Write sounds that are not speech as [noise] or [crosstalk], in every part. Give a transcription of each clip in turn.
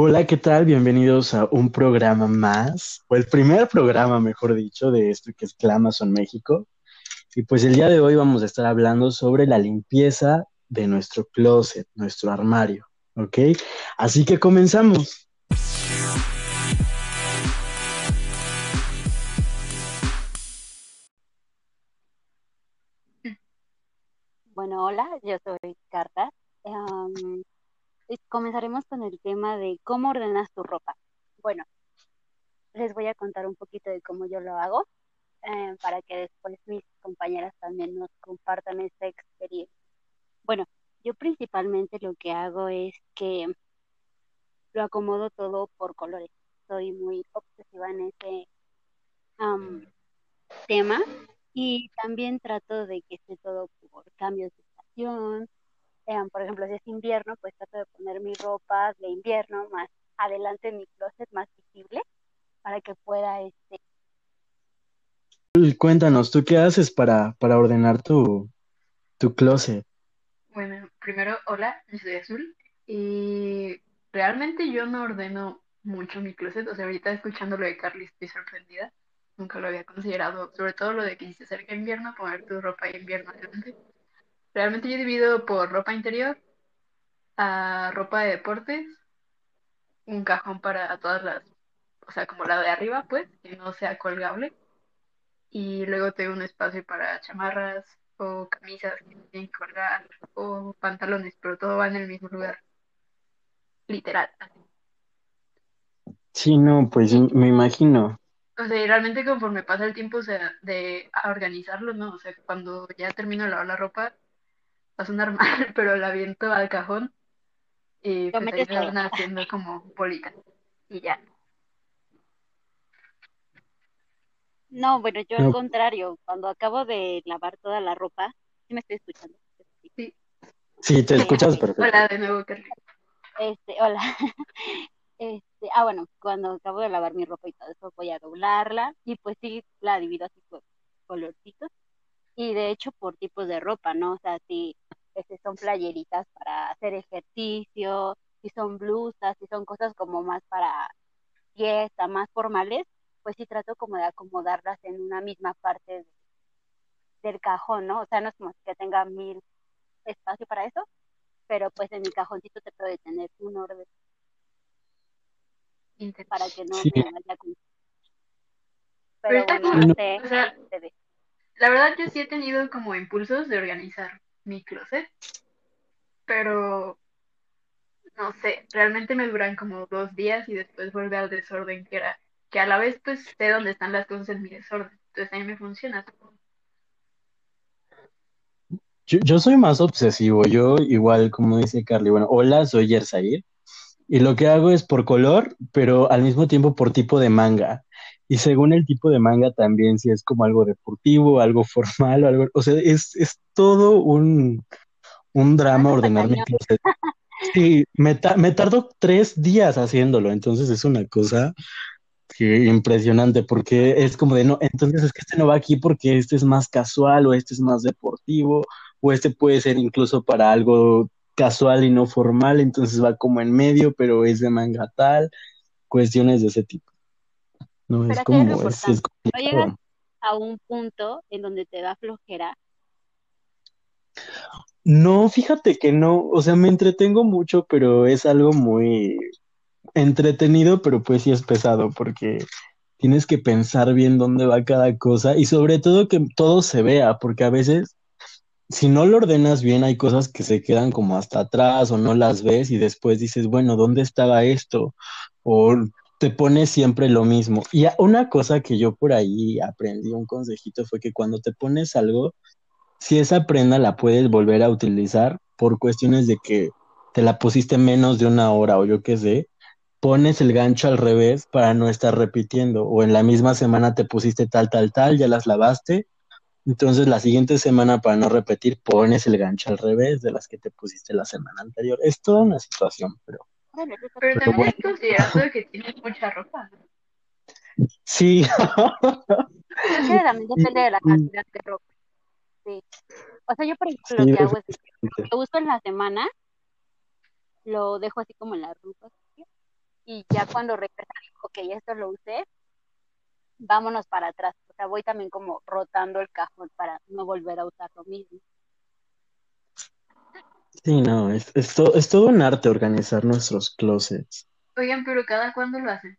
Hola, ¿qué tal? Bienvenidos a un programa más, o el primer programa, mejor dicho, de esto que es Clamazon México. Y pues el día de hoy vamos a estar hablando sobre la limpieza de nuestro closet, nuestro armario, ¿ok? Así que comenzamos. Bueno, hola, yo soy Carta. Em, comenzaremos con el tema de cómo ordenas tu ropa. Bueno, les voy a contar un poquito de cómo yo lo hago eh, para que después mis compañeras también nos compartan esta experiencia. Bueno, yo principalmente lo que hago es que lo acomodo todo por colores. Soy muy obsesiva en ese am, tema y también trato de que esté todo por cambios de estación. Por ejemplo, si es invierno, pues trato de poner mi ropa de invierno más adelante en mi closet, más visible, para que pueda este, Cuéntanos, ¿tú qué haces para, para ordenar tu, tu closet? Bueno, primero, hola, yo soy Azul y realmente yo no ordeno mucho mi closet, o sea, ahorita escuchando lo de Carly estoy sorprendida, nunca lo había considerado, sobre todo lo de que si se acerca invierno, poner tu ropa de invierno adelante. Realmente yo divido por ropa interior, a ropa de deportes, un cajón para todas las, o sea, como la de arriba, pues, que no sea colgable, y luego tengo un espacio para chamarras o camisas que se tienen que colgar o pantalones, pero todo va en el mismo lugar, literal. así. Sí, no, pues me imagino. o sea, y realmente conforme pasa el tiempo, o sea, de a organizarlo, ¿no? O sea, cuando ya termino de lavar la ropa, a sonar [laughs] mal, pero la aviento al cajón y pues ahí van haciendo como bolitas y ya. No, bueno, yo al contrario, cuando acabo de lavar toda la ropa, sí me estoy escuchando. Sí. Sí. te escuchas perfecto. Hola de nuevo, Carly. este, hola. [laughs] Este, ah, bueno, cuando acabo de lavar mi ropa y todo eso, voy a doblarla y pues sí, la divido así por colorcitos y de hecho por tipos de ropa, ¿no? O sea, si este, son playeritas para hacer ejercicio, si son blusas, si son cosas como más para fiesta, más formales, pues sí trato como de acomodarlas en una misma parte de- del cajón, ¿no? O sea, no es como que tenga mil espacio para eso, pero pues en mi cajoncito trato de tener un orden. Para que no Sí, me vaya con... Pero Pero bueno, no sé, O sea, la verdad yo sí he tenido como impulsos de organizar mi closet, pero no sé, realmente me duran como dos días y después vuelve al desorden que era, que a la vez pues sé dónde están las cosas en mi desorden, entonces a mí me funciona. yo, yo soy más obsesivo. Yo, igual, como dice Carly, bueno, hola, soy Yersair. Y lo que hago es por color, pero al mismo tiempo por tipo de manga. Y según el tipo de manga también, si es como algo deportivo, algo [laughs] formal o algo, o sea, es, es todo un, un drama ordenar mi closet. Sí, me, ta- me tardo tres días haciéndolo, entonces es una cosa que impresionante, porque es como de, no, entonces es que este no va aquí porque este es más casual o este es más deportivo, o este puede ser incluso para algo casual y no formal, entonces va como en medio, pero es de manga tal, cuestiones de ese tipo. No, es como, es, es importante. No llegas a un punto en donde te da flojera. No, fíjate que no, o sea, me entretengo mucho, pero es algo muy entretenido, pero pues sí es pesado, porque tienes que pensar bien dónde va cada cosa y sobre todo que todo se vea, porque a veces si no lo ordenas bien hay cosas que se quedan como hasta atrás o no las ves y después dices, bueno, ¿dónde estaba esto? O te pones siempre lo mismo. Y una cosa que yo por ahí aprendí, un consejito, fue que cuando te pones algo, si esa prenda la puedes volver a utilizar por cuestiones de que te la pusiste menos de una hora o yo qué sé, pones el gancho al revés para no estar repitiendo. O en la misma semana te pusiste tal, tal, tal, ya las lavaste. Entonces la siguiente semana, para no repetir, pones el gancho al revés de las que te pusiste la semana anterior. Es toda una situación, pero, Pero también bueno, es considerando que tienes mucha ropa, sí. Es que también Y- depende de la cantidad de ropa. Sí. O sea, yo por ejemplo lo sí, que hago es que lo que uso en la semana lo dejo así como en la ropa. y ya cuando regresa digo, ok, esto lo usé, vámonos para atrás. O sea, voy también como rotando el cajón para no volver a usar lo mismo. Sí, no, es, es, to- es todo un arte organizar nuestros closets. Oigan, pero ¿cada cuándo lo hacen?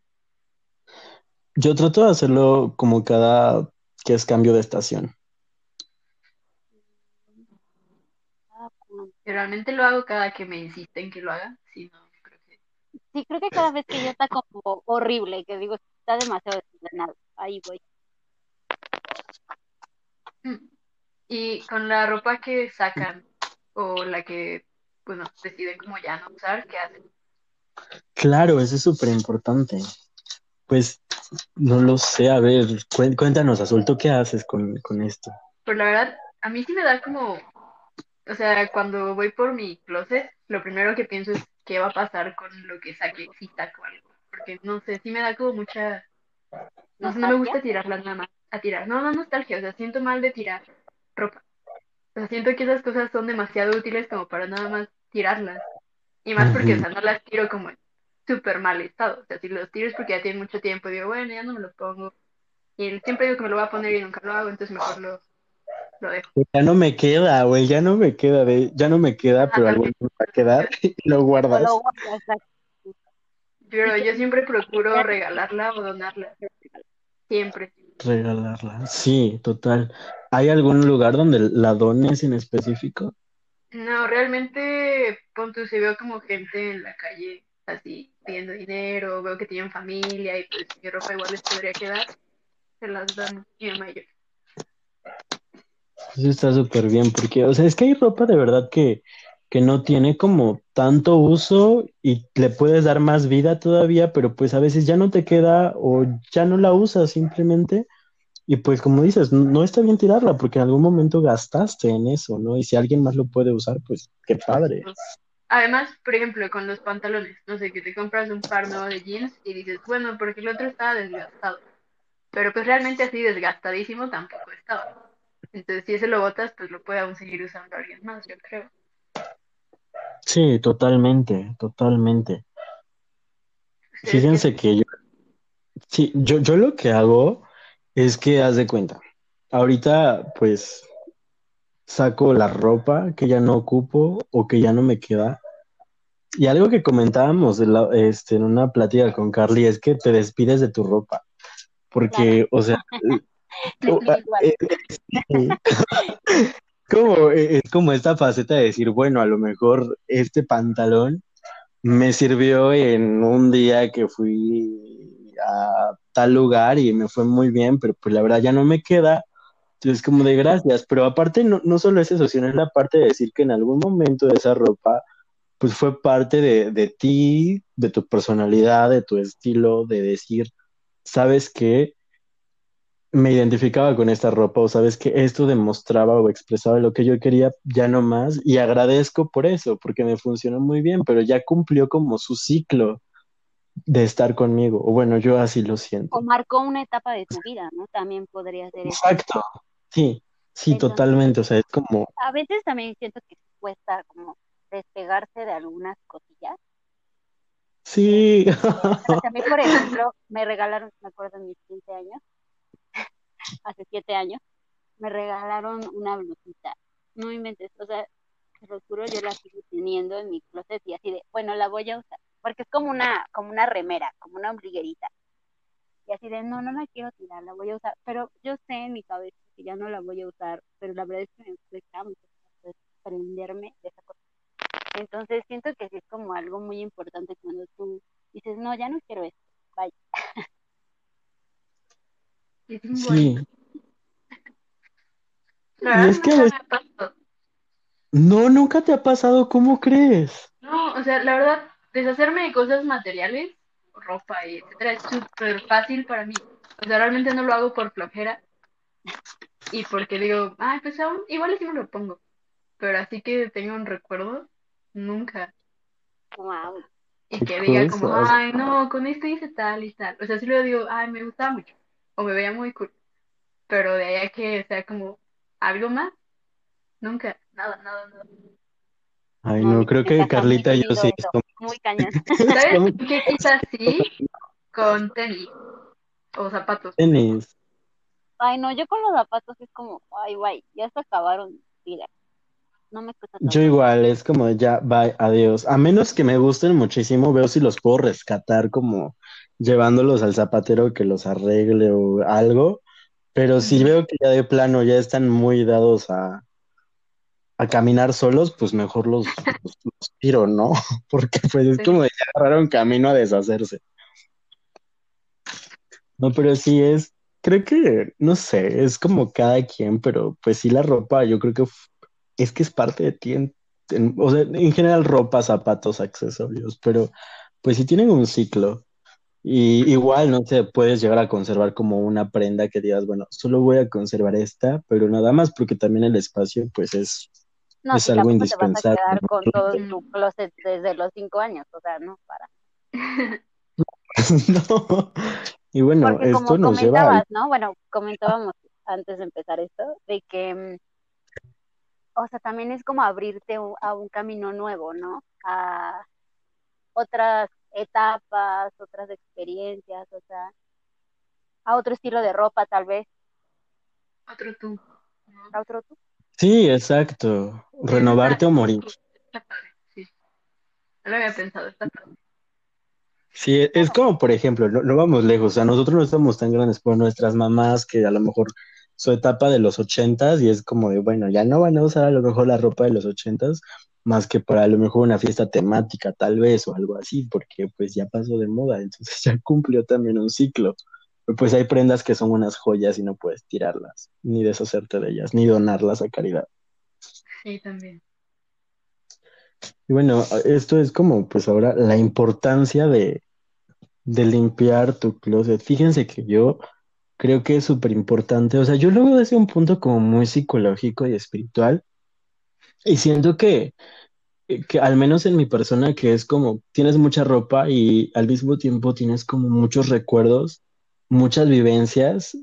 Yo trato de hacerlo como cada que es cambio de estación. Ah, pues, Yo realmente lo hago cada que me insisten que lo haga. Si no, creo que... Sí, creo que cada vez que ya está como horrible, que digo, está demasiado desordenado. Ahí voy. Mm. Y con la ropa que sacan o la que, bueno, deciden como ya no usar, ¿qué hacen? Claro, eso es súper importante. Pues no lo sé, a ver, cuéntanos, Azul, ¿tú qué haces con, con esto? Pues la verdad, a mí sí me da como, o sea, cuando voy por mi closet, lo primero que pienso es qué va a pasar con lo que saque, si saco algo. Porque no sé, sí me da como mucha, no sé, no me gusta ¿Nostalgia? tirarla nada más, a tirar. No, no nostalgia, o sea, siento mal de tirar ropa. O sea, siento que esas cosas son demasiado útiles como para nada más tirarlas. Y más porque, o sea, no las tiro como en súper mal estado. O sea, si los tiro es porque ya tienen mucho tiempo, digo, bueno, ya no me lo pongo. Y siempre digo que me lo voy a poner y nunca lo hago, entonces mejor lo, lo dejo. Ya no me queda, güey, ya no me queda, de, ya no me queda, pero algún día me va a quedar [laughs] y lo guardas. lo guardas aquí. Pero ¿Y yo siempre procuro regalarla o donarla. Siempre. Regalarla. Sí, total. ¿Hay algún lugar donde la dones en específico? No, realmente, pon tú, si veo como gente en la calle así pidiendo dinero, veo que tienen familia y pues mi ropa igual les podría quedar, se las dan mi mamá y yo. Eso está súper bien, porque, o sea, es que hay ropa de verdad que, que no tiene como tanto uso y le puedes dar más vida todavía, pero pues a veces ya no te queda o ya no la usas simplemente. Y pues como dices, no está bien tirarla porque en algún momento gastaste en eso, ¿no? Y si alguien más lo puede usar, pues qué padre. Además, por ejemplo, con los pantalones, no sé, que te compras un par nuevo de jeans y dices, bueno, porque el otro estaba desgastado. Pero pues realmente así desgastadísimo tampoco estaba. Entonces, si ese lo botas, pues lo puede aún seguir usando alguien más, yo creo. Sí, totalmente, totalmente. [laughs] ¿Ustedes Fíjense que yo, sí, yo, yo lo que hago es que haz de cuenta. Ahorita, pues, saco la ropa que ya no ocupo o que ya no me queda. Y algo que comentábamos de la- este, en una plática con Carly es que te despides de tu ropa. Porque, o sea, [laughs] [laughs] como, eh, es como esta faceta de decir, bueno, a lo mejor este pantalón me sirvió en un día que fui a tal lugar y me fue muy bien, pero pues la verdad ya no me queda. Entonces, como de gracias, pero aparte no, no solo es eso, sino es la parte de decir que en algún momento esa ropa, pues fue parte de, de ti, de tu personalidad, de tu estilo, de decir, ¿sabes qué? Me identificaba con esta ropa o sabes que esto demostraba o expresaba lo que yo quería ya no más y agradezco por eso, porque me funcionó muy bien, pero ya cumplió como su ciclo de estar conmigo, o bueno, yo así lo siento. O marcó una etapa de tu vida, ¿no? También podría ser eso. Exacto, sí, sí, Entonces- totalmente, o sea, es como, A veces también siento que cuesta como despegarse de algunas cosillas. sí, O sea, a mí, por ejemplo, me regalaron, me acuerdo en mis 15 años, [laughs] hace 7 años, me regalaron una blusita. No inventes, o sea, te lo juro, yo la sigo teniendo en mi closet y así de, bueno, la voy a usar, porque es como una, como una remera, como una ombliguerita. Y así de, no, no la quiero tirar, la voy a usar, pero yo sé en mi cabeza que ya no la voy a usar, pero la verdad es que me cuesta mucho desprenderme de esa cosa. Entonces siento que sí es como algo muy importante cuando tú dices, no, ya no quiero esto, vaya. [laughs] Es un sí. La Y verdad es que nunca me. No, nunca te ha pasado, ¿cómo crees? No, o sea, la verdad, deshacerme de cosas materiales, ropa y etcétera, es súper fácil para mí. O sea, realmente no lo hago por flojera y porque digo, ay, pues aún, igual sí me lo pongo. Pero así que tenga un recuerdo, nunca. Wow. Y que diga como, ay, no, con esto hice tal y tal. O sea, sí lo digo, ay, me gustaba mucho. O me veía muy cool. Pero de ahí a que sea como algo más, nunca. Nada, nada, nada. Ay, No, creo que Carlita y yo sí eso. somos muy cañón. [laughs] ¿Sabes qué quizás sí? Con tenis o zapatos. Tenis. Ay, no, yo con los zapatos es como, ay, guay, ya se acabaron. Mira, no me cuesta tanto. Yo igual, es como ya, bye, adiós. A menos que me gusten muchísimo, veo si los puedo rescatar como llevándolos al zapatero que los arregle o algo. Pero si veo que ya de plano ya están muy dados a, a caminar solos, pues mejor los, los, los tiro, ¿no? [laughs] Porque pues es Sí. como de ya agarraron camino a deshacerse. No, pero sí es, creo que, no sé, es como cada quien, pero pues sí la ropa, yo creo que es que es parte de ti, en- en- o sea, en general ropa, zapatos, accesorios, pero pues sí tienen un ciclo. Y igual, no sé, puedes llegar a conservar como una prenda que digas, bueno, solo voy a conservar esta, pero nada más porque también el espacio, pues es, No, es si algo tampoco te vas a indispensable, quedar ¿no? con todo tu closet desde los cinco años, o sea, no, para. [laughs] No. Y bueno, Porque como esto nos lleva al... comentabas, ¿no? Bueno, comentábamos antes de empezar esto, de que, mm, o sea, también es como abrirte a un camino nuevo, ¿no? A otras etapas, otras experiencias, o sea, a otro estilo de ropa tal vez, Otro tú. ¿no? a otro tú. Sí, exacto. Renovarte o morir. Está padre, sí. No lo había pensado, está padre. Sí, es como, por ejemplo, no, no vamos lejos, o sea, nosotros no estamos tan grandes por nuestras mamás que a lo mejor su etapa de los ochentas y es como de, bueno, ya no van a usar a lo mejor la ropa de los ochentas más que para a lo mejor una fiesta temática tal vez o algo así, porque pues ya pasó de moda, [laughs] entonces ya cumplió también un ciclo. Pero pues hay prendas que son unas joyas y no puedes tirarlas, ni deshacerte de ellas, ni donarlas a caridad. Sí, también. Y bueno, esto es como pues ahora la importancia de, de limpiar tu closet. Fíjense que yo creo que es súper importante, o sea, yo lo veo desde un punto como muy psicológico y espiritual. Y siento que, que al menos en mi persona que es como tienes mucha ropa y al mismo tiempo tienes como muchos recuerdos, muchas vivencias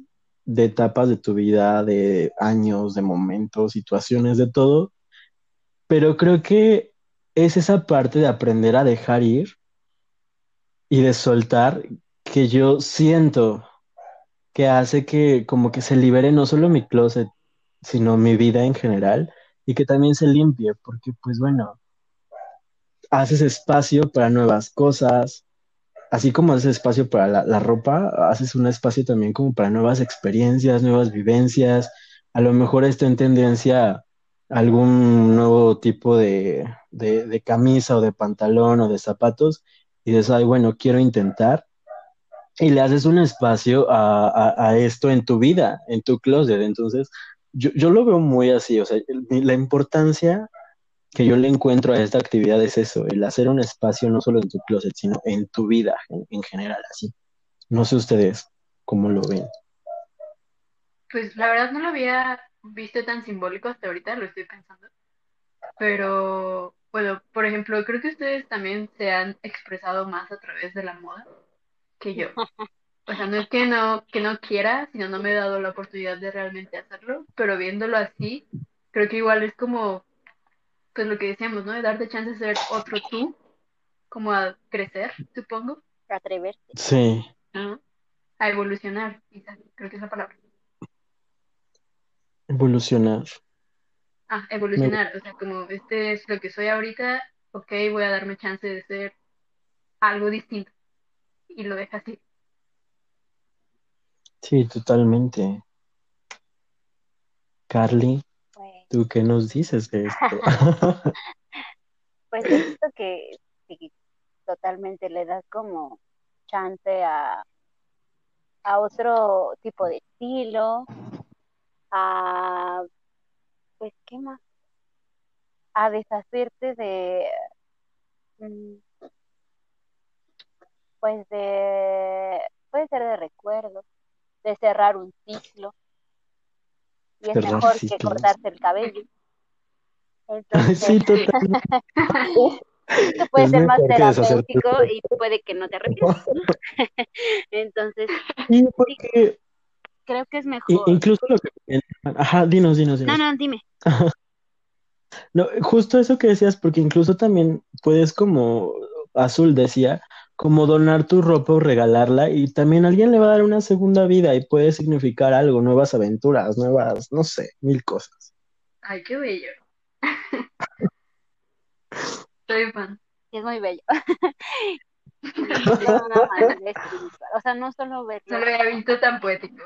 de etapas de tu vida, de años, de momentos, situaciones, de todo, pero creo que es esa parte de aprender a dejar ir y de soltar que yo siento que hace que como que se libere no solo mi closet, sino mi vida en general y que también se limpie, porque pues bueno, haces espacio para nuevas cosas, así como haces espacio para la, ropa, haces un espacio también como para nuevas experiencias, nuevas vivencias, a lo mejor está en tendencia algún nuevo tipo de, de, de camisa o de pantalón o de zapatos y dices, ay, bueno, quiero intentar y le haces un espacio a, a, esto en tu vida, en tu closet. Entonces, yo, yo lo veo muy así, o sea, la importancia que yo le encuentro a esta actividad es eso, el hacer un espacio no solo en tu closet, sino en tu vida en, en general, así. No sé ustedes cómo lo ven. Pues la verdad no lo había visto tan simbólico hasta ahorita, lo estoy pensando. Pero, bueno, por ejemplo, creo que ustedes también se han expresado más a través de la moda que yo. O sea, no es que no, que no quiera, sino no me he dado la oportunidad de realmente hacerlo, pero viéndolo así, creo que igual es como, pues lo que decíamos, ¿no? De darte chance de ser otro tú, como a crecer, supongo, Atreverte. Sí, ¿no? A evolucionar, quizás, creo que es la palabra. evolucionar. Ah, evolucionar, o sea, como este es lo que soy ahorita, ok, voy a darme chance de ser algo distinto. Y lo deja así. Sí, totalmente. Carly, Pues, ¿tú qué nos dices de [laughs] esto? [laughs] pues he visto que, que totalmente le das como chance a, a otro tipo de estilo, a, pues, ¿qué más? A deshacerte de, mm, pues de, puede ser de recuerdos, de cerrar un ciclo, y es Cerrar mejor que cortarse el cabello. Entonces, Sí, totalmente. [laughs] que puede Es ser más terapéutico y puede que no te arrepientas, [laughs] ¿no? [laughs] Entonces, Sí, porque creo que es mejor. incluso lo que... Ajá, dinos, dinos, No, dinos. no, dime. No, justo eso que decías, porque incluso también puedes como Azul decía, como donar tu ropa o regalarla y también alguien le va a dar una segunda vida y puede significar algo, nuevas aventuras, nuevas, no sé, mil cosas. Ay, qué bello. [laughs] Soy fan. Es muy bello. [laughs] [laughs] o sea, no solo verlo. No lo había visto tan poético.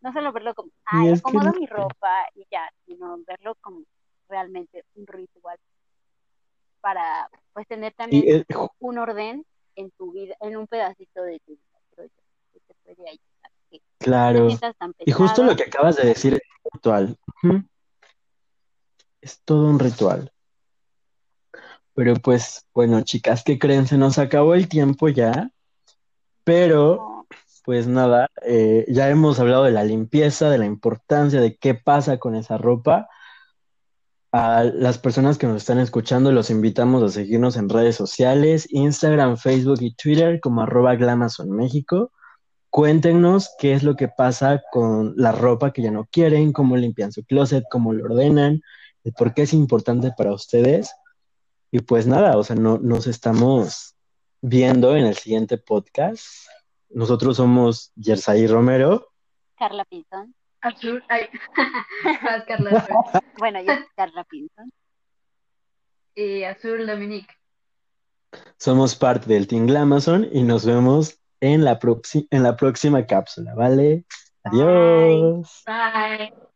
No solo verlo como, ay, acomodo mi ropa y ya, sino verlo como realmente un ritual para pues tener también un orden en tu vida, en un pedacito de tu vida, que te puede ayudar. claro. y justo lo que acabas de decir es ritual. Es todo un ritual. Pero pues, bueno, chicas, ¿qué creen? Se nos acabó el tiempo ya, pero pues nada, eh, ya hemos hablado de la limpieza, de la importancia, de qué pasa con esa ropa. A las personas que nos están escuchando, los invitamos a seguirnos en redes sociales, Instagram, Facebook y Twitter como arroba Glamazon México. Cuéntenos qué es lo que pasa con la ropa que ya no quieren, cómo limpian su closet, cómo lo ordenan, por qué es importante para ustedes. Y pues nada, o sea, no, nos estamos viendo en el siguiente podcast. Nosotros somos Yersay Romero. Carla Pinzón. Azul, ay, [laughs] Carla. [laughs] bueno, yo Carla Pinson. Y Azul Dominique. Somos parte del Team Glamazon y nos vemos en la, en la próxima cápsula, ¿vale? Adiós. Bye. Bye.